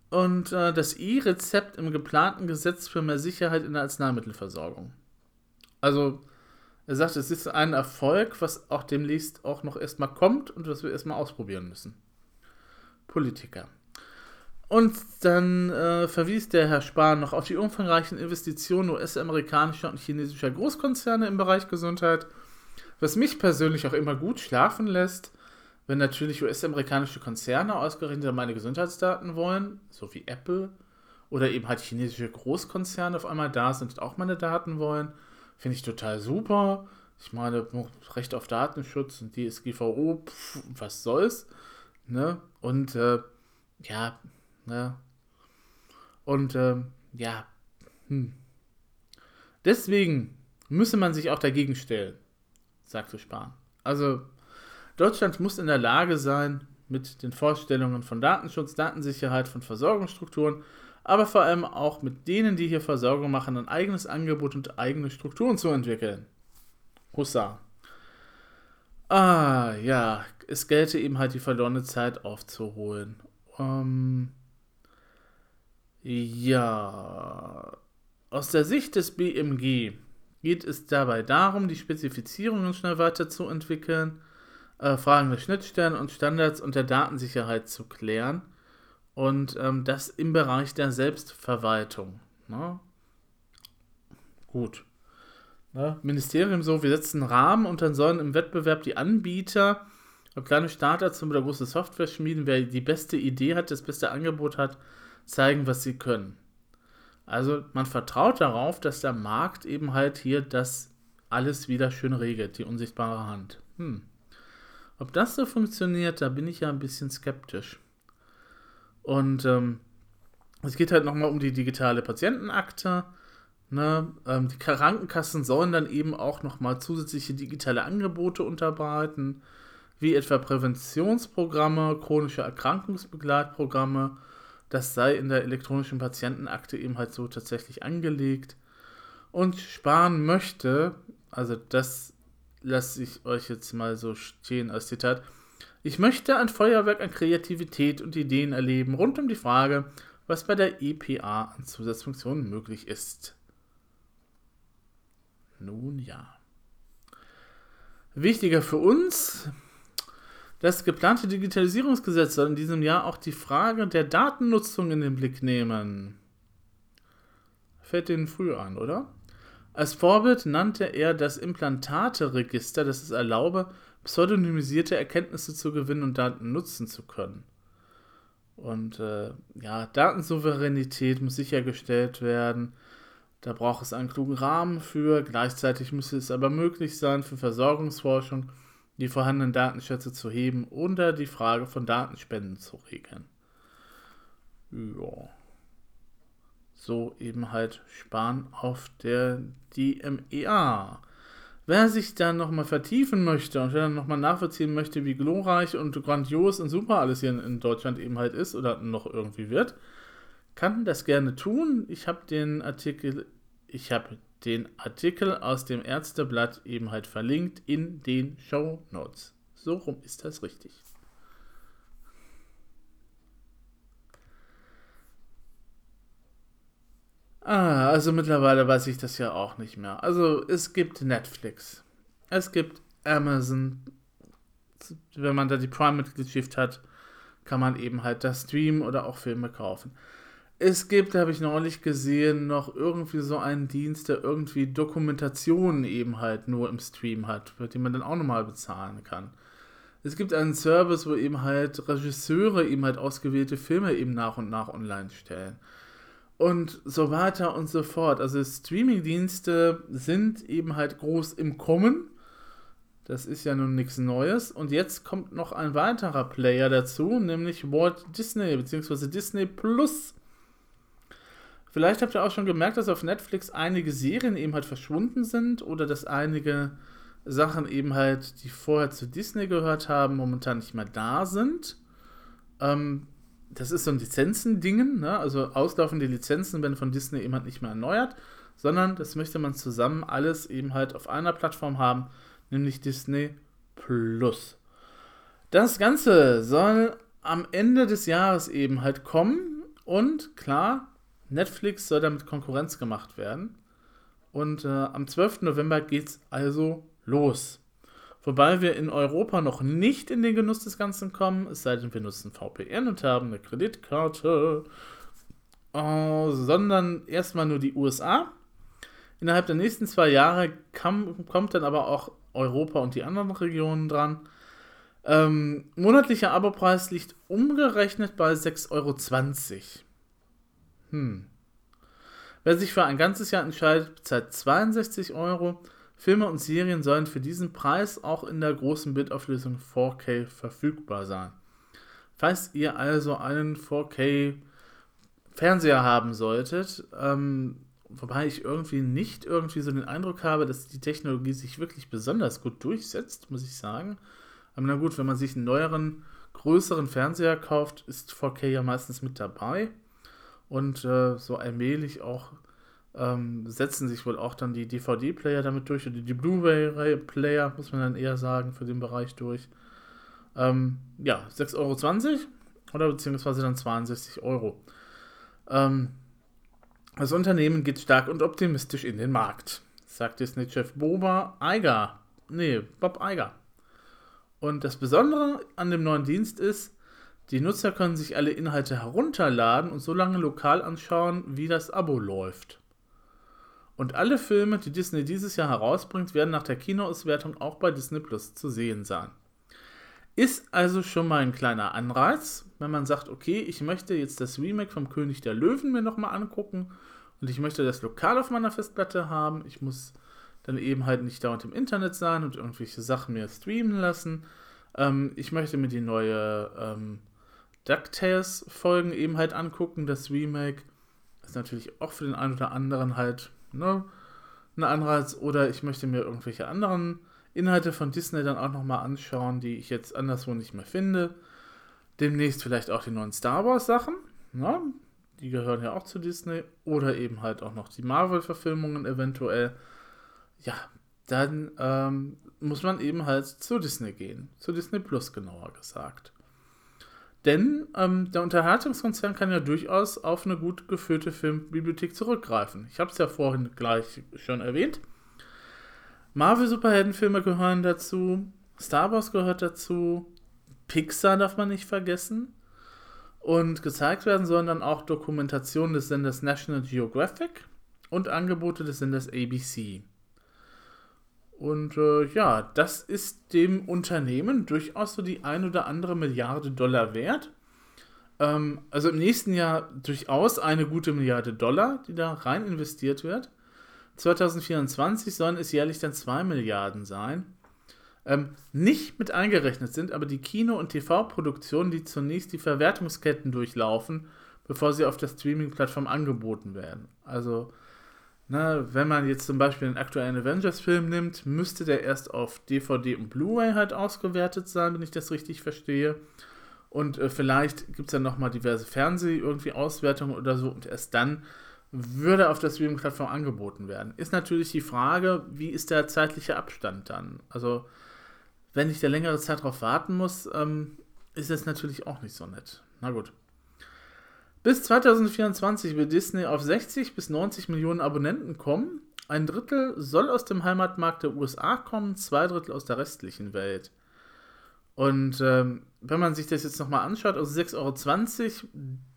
[SPEAKER 1] Und äh, das E-Rezept im geplanten Gesetz für mehr Sicherheit in der Arzneimittelversorgung. Also, er sagt, es ist ein Erfolg, was auch demnächst auch noch erstmal kommt und was wir erstmal ausprobieren müssen. Politiker. Und dann äh, verwies der Herr Spahn noch auf die umfangreichen Investitionen US-amerikanischer und chinesischer Großkonzerne im Bereich Gesundheit, was mich persönlich auch immer gut schlafen lässt, wenn natürlich US-amerikanische Konzerne ausgerechnet meine Gesundheitsdaten wollen, so wie Apple, oder eben halt chinesische Großkonzerne auf einmal da sind und auch meine Daten wollen, finde ich total super. Ich meine, Recht auf Datenschutz und DSGVO, pf, was soll's, ne? Und äh, ja, Ne? Und ähm, ja, hm. deswegen müsse man sich auch dagegen stellen, sagte Spahn. Also Deutschland muss in der Lage sein, mit den Vorstellungen von Datenschutz, Datensicherheit, von Versorgungsstrukturen, aber vor allem auch mit denen, die hier Versorgung machen, ein eigenes Angebot und eigene Strukturen zu entwickeln. Hussa. Ah, ja, es gelte eben halt die verlorene Zeit aufzuholen. Ähm, ja, aus der Sicht des BMG geht es dabei darum, die Spezifizierungen schnell weiterzuentwickeln, äh, Fragen der Schnittstellen und Standards und der Datensicherheit zu klären und ähm, das im Bereich der Selbstverwaltung. Ne? Gut. Ne? Ministerium so, wir setzen einen Rahmen und dann sollen im Wettbewerb die Anbieter, kleine Startups oder große Software schmieden, wer die beste Idee hat, das beste Angebot hat, zeigen, was sie können. Also man vertraut darauf, dass der Markt eben halt hier das alles wieder schön regelt, die unsichtbare Hand. Hm. Ob das so funktioniert, da bin ich ja ein bisschen skeptisch. Und ähm, es geht halt nochmal um die digitale Patientenakte. Ne? Ähm, die Krankenkassen sollen dann eben auch nochmal zusätzliche digitale Angebote unterbreiten, wie etwa Präventionsprogramme, chronische Erkrankungsbegleitprogramme das sei in der elektronischen Patientenakte eben halt so tatsächlich angelegt. Und Spahn möchte, also das lasse ich euch jetzt mal so stehen als Zitat, ich möchte ein Feuerwerk an Kreativität und Ideen erleben rund um die Frage, was bei der EPA an Zusatzfunktionen möglich ist. Nun ja. Wichtiger für uns, das geplante Digitalisierungsgesetz soll in diesem Jahr auch die Frage der Datennutzung in den Blick nehmen. Fällt Ihnen früh an, oder? Als Vorbild nannte er das Implantate-Register, das es erlaube, pseudonymisierte Erkenntnisse zu gewinnen und Daten nutzen zu können. Und äh, ja, Datensouveränität muss sichergestellt werden. Da braucht es einen klugen Rahmen für. Gleichzeitig müsste es aber möglich sein, für Versorgungsforschung die vorhandenen Datenschätze zu heben oder die Frage von Datenspenden zu regeln. Ja. So eben halt sparen auf der DMEA. Wer sich dann nochmal vertiefen möchte und wer dann nochmal nachvollziehen möchte, wie glorreich und grandios und super alles hier in Deutschland eben halt ist oder noch irgendwie wird, kann das gerne tun. Ich habe den Artikel, ich habe den Artikel aus dem Ärzteblatt eben halt verlinkt in den Show Notes. So rum ist das richtig. Ah, also mittlerweile weiß ich das ja auch nicht mehr. Also es gibt Netflix. Es gibt Amazon. Wenn man da die Prime-Mitgliedschaft hat, kann man eben halt das streamen oder auch Filme kaufen. Es gibt, habe ich neulich gesehen, noch irgendwie so einen Dienst, der irgendwie Dokumentationen eben halt nur im Stream hat, für den man dann auch nochmal bezahlen kann. Es gibt einen Service, wo eben halt Regisseure eben halt ausgewählte Filme eben nach und nach online stellen. Und so weiter und so fort. Also Streamingdienste sind eben halt groß im Kommen. Das ist ja nun nichts Neues. Und jetzt kommt noch ein weiterer Player dazu, nämlich Walt Disney bzw. Disney Plus. Vielleicht habt ihr auch schon gemerkt, dass auf Netflix einige Serien eben halt verschwunden sind oder dass einige Sachen eben halt, die vorher zu Disney gehört haben, momentan nicht mehr da sind. Ähm, das ist so ein Lizenzen-Dingen, ne? also auslaufende Lizenzen werden von Disney eben halt nicht mehr erneuert, sondern das möchte man zusammen alles eben halt auf einer Plattform haben, nämlich Disney Plus. Das Ganze soll am Ende des Jahres eben halt kommen und klar, Netflix soll damit Konkurrenz gemacht werden. Und äh, am 12. November geht es also los. Wobei wir in Europa noch nicht in den Genuss des Ganzen kommen, es sei denn, wir nutzen VPN und haben eine Kreditkarte, äh, sondern erstmal nur die USA. Innerhalb der nächsten zwei Jahre kam, kommt dann aber auch Europa und die anderen Regionen dran. Ähm, monatlicher Abopreis liegt umgerechnet bei 6,20 Euro. Hm. Wer sich für ein ganzes Jahr entscheidet, bezahlt 62 Euro. Filme und Serien sollen für diesen Preis auch in der großen Bildauflösung 4K verfügbar sein. Falls ihr also einen 4K Fernseher haben solltet, ähm, wobei ich irgendwie nicht irgendwie so den Eindruck habe, dass die Technologie sich wirklich besonders gut durchsetzt, muss ich sagen. Aber na gut, wenn man sich einen neueren, größeren Fernseher kauft, ist 4K ja meistens mit dabei. Und äh, so allmählich auch ähm, setzen sich wohl auch dann die DVD-Player damit durch oder die Blu-ray-Player, muss man dann eher sagen, für den Bereich durch. Ähm, ja, 6,20 Euro oder beziehungsweise dann 62 Euro. Ähm, das Unternehmen geht stark und optimistisch in den Markt, sagt Disney-Chef Boba Iger. Nee, Bob Iger. Und das Besondere an dem neuen Dienst ist, die Nutzer können sich alle Inhalte herunterladen und so lange lokal anschauen, wie das Abo läuft. Und alle Filme, die Disney dieses Jahr herausbringt, werden nach der Kinoauswertung auch bei Disney Plus zu sehen sein. Ist also schon mal ein kleiner Anreiz, wenn man sagt, okay, ich möchte jetzt das Remake vom König der Löwen mir nochmal angucken und ich möchte das lokal auf meiner Festplatte haben. Ich muss dann eben halt nicht dauernd im Internet sein und irgendwelche Sachen mir streamen lassen. Ähm, ich möchte mir die neue ähm, DuckTales-Folgen eben halt angucken, das Remake. Ist natürlich auch für den einen oder anderen halt ne, ein Anreiz. Oder ich möchte mir irgendwelche anderen Inhalte von Disney dann auch nochmal anschauen, die ich jetzt anderswo nicht mehr finde. Demnächst vielleicht auch die neuen Star Wars Sachen. Ne? Die gehören ja auch zu Disney. Oder eben halt auch noch die Marvel-Verfilmungen eventuell. Ja, dann ähm, muss man eben halt zu Disney gehen. Zu Disney Plus genauer gesagt. Denn ähm, der Unterhaltungskonzern kann ja durchaus auf eine gut gefüllte Filmbibliothek zurückgreifen. Ich habe es ja vorhin gleich schon erwähnt. Marvel-Superheldenfilme gehören dazu, Star Wars gehört dazu, Pixar darf man nicht vergessen. Und gezeigt werden sollen dann auch Dokumentationen des Senders National Geographic und Angebote des Senders ABC. Und äh, ja, das ist dem Unternehmen durchaus so die ein oder andere Milliarde Dollar wert. Ähm, also im nächsten Jahr durchaus eine gute Milliarde Dollar, die da rein investiert wird. 2024 sollen es jährlich dann 2 Milliarden sein. Ähm, nicht mit eingerechnet sind aber die Kino- und TV-Produktionen, die zunächst die Verwertungsketten durchlaufen, bevor sie auf der Streaming-Plattform angeboten werden. Also na, wenn man jetzt zum Beispiel einen aktuellen Avengers-Film nimmt, müsste der erst auf DVD und Blu-ray halt ausgewertet sein, wenn ich das richtig verstehe. Und äh, vielleicht gibt es dann nochmal diverse Fernseh- irgendwie Auswertungen oder so und erst dann würde auf der Streaming-Plattform angeboten werden. Ist natürlich die Frage, wie ist der zeitliche Abstand dann? Also, wenn ich da längere Zeit drauf warten muss, ähm, ist das natürlich auch nicht so nett. Na gut. Bis 2024 wird Disney auf 60 bis 90 Millionen Abonnenten kommen ein Drittel soll aus dem Heimatmarkt der USA kommen, zwei Drittel aus der restlichen Welt. Und ähm, wenn man sich das jetzt nochmal anschaut, also 6,20 Euro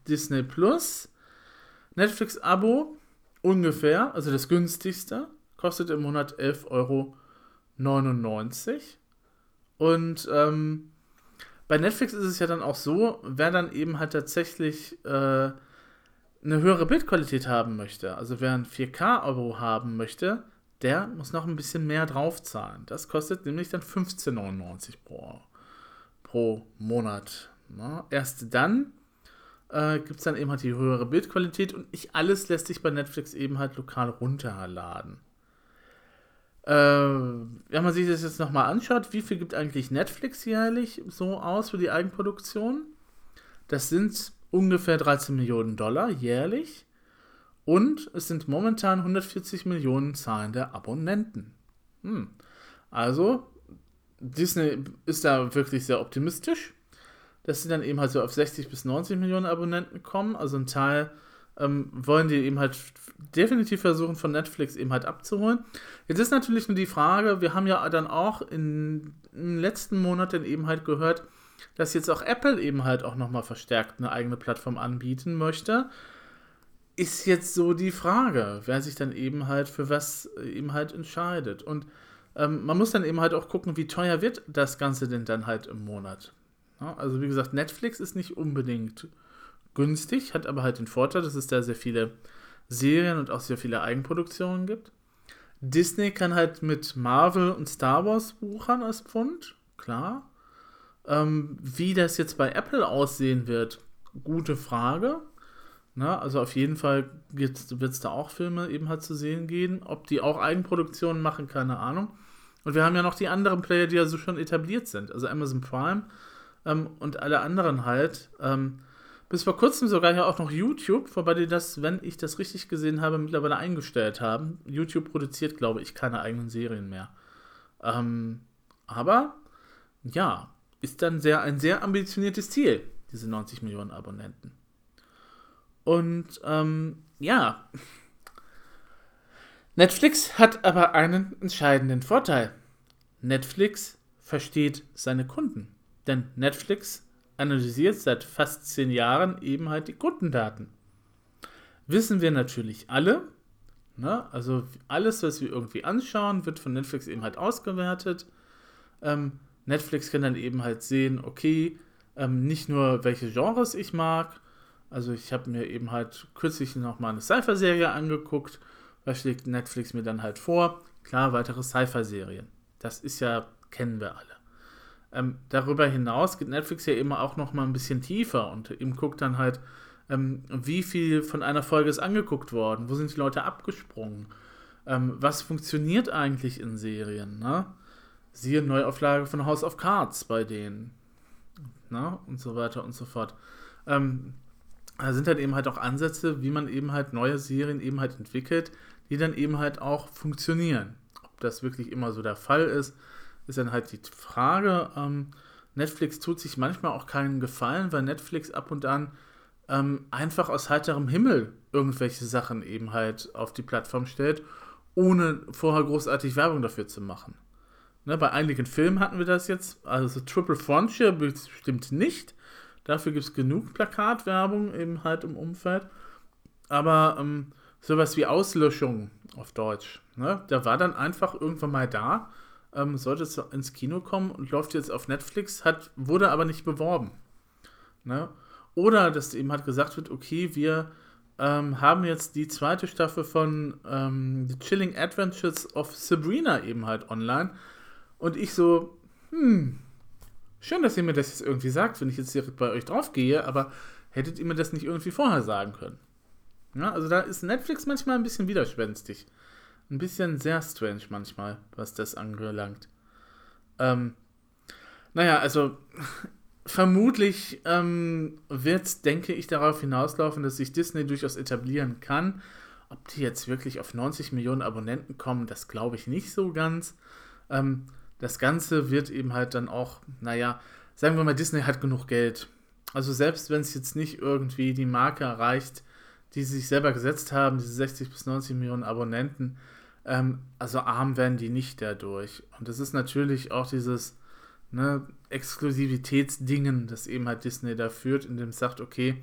[SPEAKER 1] Disney Plus, Netflix-Abo ungefähr, also das günstigste, kostet im Monat 11,99 Euro. Und ähm, bei Netflix ist es ja dann auch so, wer dann eben halt tatsächlich äh, eine höhere Bildqualität haben möchte, also wer ein 4K-Abo haben möchte, der muss noch ein bisschen mehr draufzahlen. Das kostet nämlich dann 15,99 pro, pro Monat. Ne? Erst dann äh, gibt es dann eben halt die höhere Bildqualität und nicht alles lässt sich bei Netflix eben halt lokal runterladen. Äh, wenn man sich das jetzt nochmal anschaut, wie viel gibt eigentlich Netflix jährlich so aus für die Eigenproduktion? Das sind ungefähr 13 Millionen Dollar jährlich und es sind momentan 140 Millionen zahlende Abonnenten. Hm. Also, Disney ist da wirklich sehr optimistisch, dass sie dann eben halt so auf 60 bis 90 Millionen Abonnenten kommen. Also ein Teil ähm, wollen die eben halt definitiv versuchen, von Netflix eben halt abzuholen. Jetzt ist natürlich nur die Frage, wir haben ja dann auch in, in den letzten Monaten eben halt gehört, dass jetzt auch Apple eben halt auch nochmal verstärkt eine eigene Plattform anbieten möchte. Ist jetzt so die Frage, wer sich dann eben halt für was eben halt entscheidet. Und ähm, man muss dann eben halt auch gucken, wie teuer wird das Ganze denn dann halt im Monat. Ja, also wie gesagt, Netflix ist nicht unbedingt günstig, hat aber halt den Vorteil, dass es da sehr viele Serien und auch sehr viele Eigenproduktionen gibt. Disney kann halt mit Marvel und Star Wars buchern als Pfund, klar. Ähm, wie das jetzt bei Apple aussehen wird, gute Frage. Na, also auf jeden Fall wird es da auch Filme eben halt zu sehen gehen. Ob die auch Eigenproduktionen machen, keine Ahnung. Und wir haben ja noch die anderen Player, die ja so schon etabliert sind. Also Amazon Prime ähm, und alle anderen halt. Ähm, bis vor kurzem sogar ja auch noch YouTube, wobei die das, wenn ich das richtig gesehen habe, mittlerweile eingestellt haben. YouTube produziert, glaube ich, keine eigenen Serien mehr. Ähm, aber ja, ist dann sehr, ein sehr ambitioniertes Ziel, diese 90 Millionen Abonnenten. Und ähm, ja, Netflix hat aber einen entscheidenden Vorteil. Netflix versteht seine Kunden. Denn Netflix analysiert seit fast zehn Jahren eben halt die Kundendaten. Wissen wir natürlich alle. Ne? Also alles, was wir irgendwie anschauen, wird von Netflix eben halt ausgewertet. Ähm, Netflix kann dann eben halt sehen, okay, ähm, nicht nur welche Genres ich mag. Also ich habe mir eben halt kürzlich noch mal eine Cypher-Serie angeguckt. Was schlägt Netflix mir dann halt vor? Klar, weitere Cypher-Serien. Das ist ja, kennen wir alle. Ähm, darüber hinaus geht Netflix ja immer auch noch mal ein bisschen tiefer und eben guckt dann halt, ähm, wie viel von einer Folge ist angeguckt worden, wo sind die Leute abgesprungen, ähm, was funktioniert eigentlich in Serien, ne? Siehe Neuauflage von House of Cards bei denen, ne? Und so weiter und so fort. Ähm, da sind halt eben halt auch Ansätze, wie man eben halt neue Serien eben halt entwickelt, die dann eben halt auch funktionieren. Ob das wirklich immer so der Fall ist, ist dann halt die Frage. Ähm, Netflix tut sich manchmal auch keinen Gefallen, weil Netflix ab und an ähm, einfach aus heiterem Himmel irgendwelche Sachen eben halt auf die Plattform stellt, ohne vorher großartig Werbung dafür zu machen. Ne, bei einigen Filmen hatten wir das jetzt, also Triple Frontier bestimmt nicht. Dafür gibt es genug Plakatwerbung eben halt im Umfeld. Aber ähm, sowas wie Auslöschung auf Deutsch, ne, der war dann einfach irgendwann mal da ähm, sollte es ins Kino kommen und läuft jetzt auf Netflix, hat, wurde aber nicht beworben. Ne? Oder dass eben halt gesagt wird, okay, wir ähm, haben jetzt die zweite Staffel von ähm, The Chilling Adventures of Sabrina eben halt online. Und ich so, hm, schön, dass ihr mir das jetzt irgendwie sagt, wenn ich jetzt direkt bei euch drauf gehe, aber hättet ihr mir das nicht irgendwie vorher sagen können? Ja, also da ist Netflix manchmal ein bisschen widerspenstig ein bisschen sehr strange manchmal, was das angelangt. Ähm, naja, also vermutlich ähm, wird denke ich, darauf hinauslaufen, dass sich Disney durchaus etablieren kann. Ob die jetzt wirklich auf 90 Millionen Abonnenten kommen, das glaube ich nicht so ganz. Ähm, das Ganze wird eben halt dann auch, naja, sagen wir mal, Disney hat genug Geld. Also selbst wenn es jetzt nicht irgendwie die Marke erreicht, die sie sich selber gesetzt haben, diese 60 bis 90 Millionen Abonnenten, Ähm, also arm werden die nicht dadurch. Und das ist natürlich auch dieses ne, Exklusivitätsdingen, das eben halt Disney da führt, indem es sagt, okay,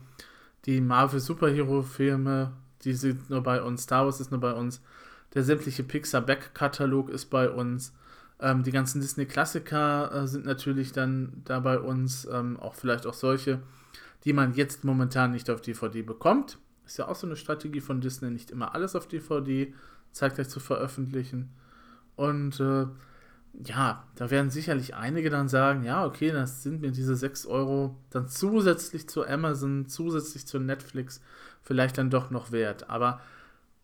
[SPEAKER 1] die Marvel-Superhero-Filme, die sind nur bei uns, Star Wars ist nur bei uns, der sämtliche Pixar-Back-Katalog ist bei uns, ähm, die ganzen Disney-Klassiker äh, sind natürlich dann da bei uns, ähm, auch vielleicht auch solche, die man jetzt momentan nicht auf DVD bekommt. Ist ja auch so eine Strategie von Disney, nicht immer alles auf DVD zeitgleich zu veröffentlichen. Und äh, ja, da werden sicherlich einige dann sagen, ja, okay, das sind mir diese 6 Euro dann zusätzlich zu Amazon, zusätzlich zu Netflix vielleicht dann doch noch wert. Aber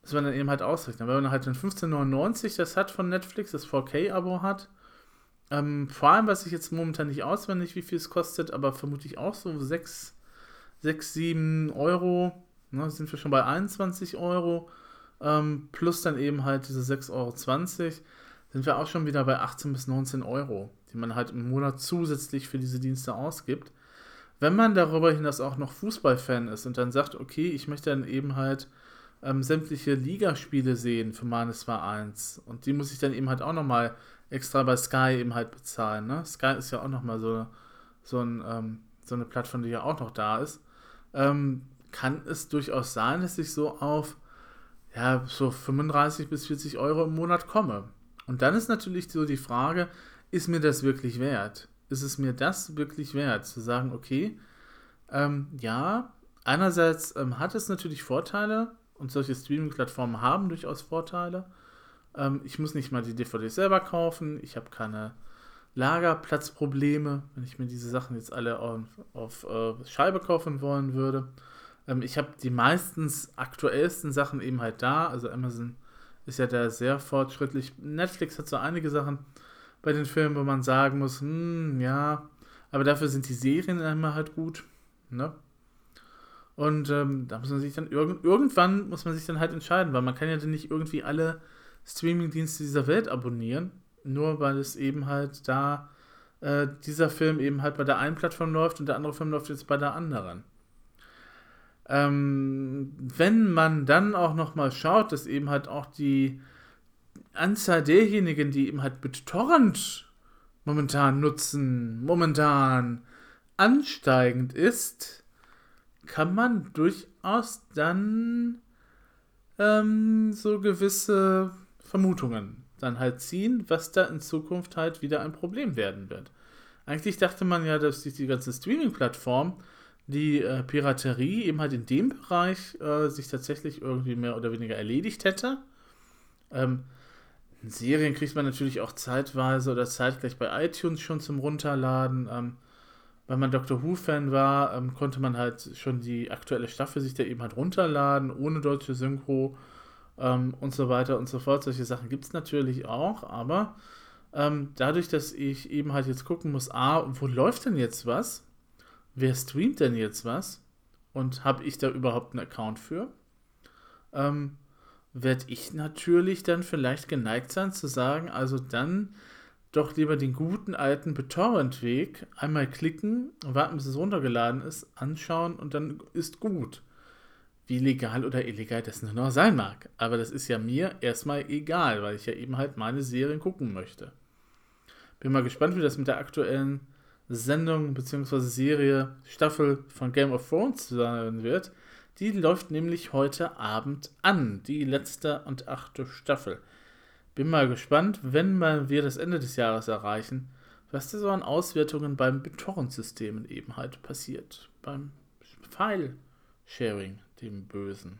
[SPEAKER 1] das man dann eben halt ausrechnen. Wenn man halt den 15,99 das hat von Netflix, das 4K-Abo hat, ähm, vor allem, was ich jetzt momentan nicht auswendig, wie viel es kostet, aber vermutlich auch so 6, 6 7 Euro, ne, sind wir schon bei 21 Euro, ähm, plus dann eben halt diese 6,20 Euro, sind wir auch schon wieder bei 18 bis 19 Euro, die man halt im Monat zusätzlich für diese Dienste ausgibt. Wenn man darüber hinaus auch noch Fußballfan ist und dann sagt, okay, ich möchte dann eben halt ähm, sämtliche Ligaspiele sehen für meines Vereins und die muss ich dann eben halt auch nochmal extra bei Sky eben halt bezahlen. Ne? Sky ist ja auch nochmal so, so, ein, ähm, so eine Plattform, die ja auch noch da ist. Ähm, kann es durchaus sein, dass ich so auf ja, so 35 bis 40 Euro im Monat komme. Und dann ist natürlich so die Frage, ist mir das wirklich wert? Ist es mir das wirklich wert, zu sagen, okay, ähm, ja, einerseits ähm, hat es natürlich Vorteile und solche Streaming-Plattformen haben durchaus Vorteile. Ähm, ich muss nicht mal die DVDs selber kaufen, ich habe keine Lagerplatzprobleme, wenn ich mir diese Sachen jetzt alle auf, auf äh, Scheibe kaufen wollen würde. Ähm, ich habe die meistens aktuellsten Sachen eben halt da, also Amazon ist ja da sehr fortschrittlich. Netflix hat so einige Sachen bei den Filmen, wo man sagen muss, hm, ja, aber dafür sind die Serien immer halt gut, ne? Und ähm, da muss man sich dann irg irgendwann muss man sich dann halt entscheiden, weil man kann ja dann nicht irgendwie alle Streamingdienste dieser Welt abonnieren, nur weil es eben halt da äh, dieser Film eben halt bei der einen Plattform läuft und der andere Film läuft jetzt bei der anderen. Ähm, wenn man dann auch nochmal schaut, dass eben halt auch die Anzahl derjenigen, die eben halt BitTorrent momentan nutzen, momentan ansteigend ist, kann man durchaus dann ähm, so gewisse Vermutungen dann halt ziehen, was da in Zukunft halt wieder ein Problem werden wird. Eigentlich dachte man ja, dass sich die ganze Streaming-Plattform die äh, Piraterie eben halt in dem Bereich äh, sich tatsächlich irgendwie mehr oder weniger erledigt hätte. Ähm, Serien kriegt man natürlich auch zeitweise oder zeitgleich bei iTunes schon zum Runterladen. Ähm, wenn man Doctor Who-Fan war, ähm, konnte man halt schon die aktuelle Staffel sich da eben halt runterladen, ohne deutsche Synchro ähm, und so weiter und so fort. Solche Sachen gibt es natürlich auch, aber ähm, dadurch, dass ich eben halt jetzt gucken muss, A, wo läuft denn jetzt was? Wer streamt denn jetzt was? Und habe ich da überhaupt einen Account für? Ähm, werde ich natürlich dann vielleicht geneigt sein zu sagen, also dann doch lieber den guten alten BitTorrent-Weg einmal klicken, warten, bis es runtergeladen ist, anschauen und dann ist gut. Wie legal oder illegal das nur noch sein mag. Aber das ist ja mir erstmal egal, weil ich ja eben halt meine Serien gucken möchte. Bin mal gespannt, wie das mit der aktuellen Sendung bzw. Serie, Staffel von Game of Thrones sein wird. Die läuft nämlich heute Abend an, die letzte und achte Staffel. Bin mal gespannt, wenn wir das Ende des Jahres erreichen, was da so an Auswertungen beim BitTorrent-Systemen eben halt passiert. Beim File-Sharing, dem Bösen.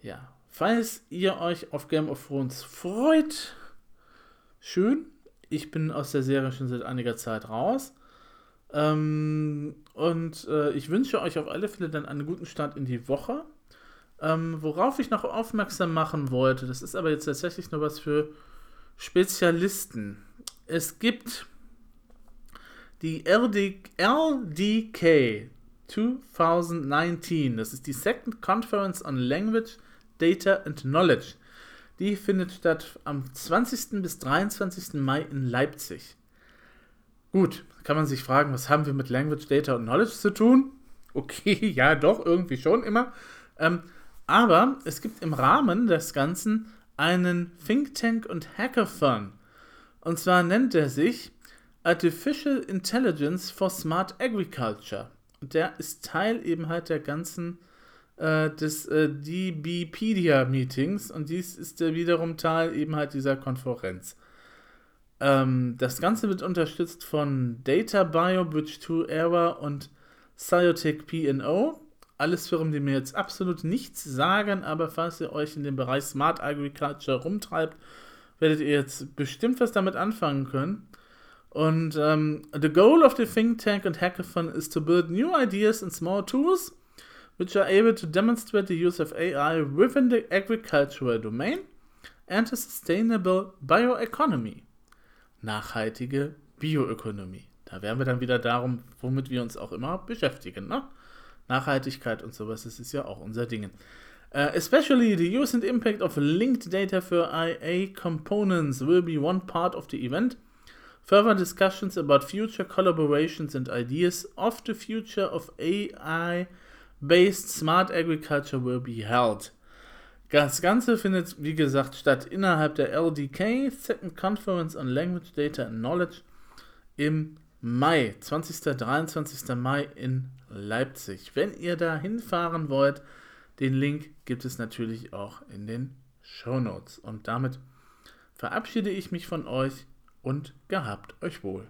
[SPEAKER 1] Ja, falls ihr euch auf Game of Thrones freut, schön, ich bin aus der Serie schon seit einiger Zeit raus. Ähm, und äh, ich wünsche euch auf alle Fälle dann einen guten Start in die Woche. Ähm, worauf ich noch aufmerksam machen wollte, das ist aber jetzt tatsächlich nur was für Spezialisten. Es gibt die LD, LDK 2019, das ist die Second Conference on Language, Data and Knowledge. Die findet statt am 20. bis 23. Mai in Leipzig. Gut, kann man sich fragen, was haben wir mit Language, Data und Knowledge zu tun? Okay, ja, doch, irgendwie schon immer. Ähm, Aber es gibt im Rahmen des Ganzen einen Think Tank und Hackathon. Und zwar nennt er sich Artificial Intelligence for Smart Agriculture. Und der ist Teil eben halt der ganzen äh, des äh, DBpedia-Meetings und dies ist äh, wiederum Teil eben halt dieser Konferenz. Ähm, das Ganze wird unterstützt von Data Bio, Bridge 2 Era und Cyotech PNO. Alles Firmen, die mir jetzt absolut nichts sagen, aber falls ihr euch in dem Bereich Smart Agriculture rumtreibt, werdet ihr jetzt bestimmt was damit anfangen können. Und ähm, the goal of the think tank and hackathon is to build new ideas and small tools which are able to demonstrate the use of AI within the agricultural domain and a sustainable bioeconomy. Nachhaltige Bioökonomie. Da wären wir dann wieder darum, womit wir uns auch immer beschäftigen. Ne? Nachhaltigkeit und sowas, das ist ja auch unser Ding. Uh, especially the use and impact of linked data for IA components will be one part of the event. Further discussions about future collaborations and ideas of the future of AI-based smart agriculture will be held. Das Ganze findet, wie gesagt, statt innerhalb der LDK, Second Conference on Language, Data and Knowledge, im Mai, 20. 23. Mai in Leipzig. Wenn ihr da hinfahren wollt, den Link gibt es natürlich auch in den Show Notes. Und damit verabschiede ich mich von euch und gehabt euch wohl.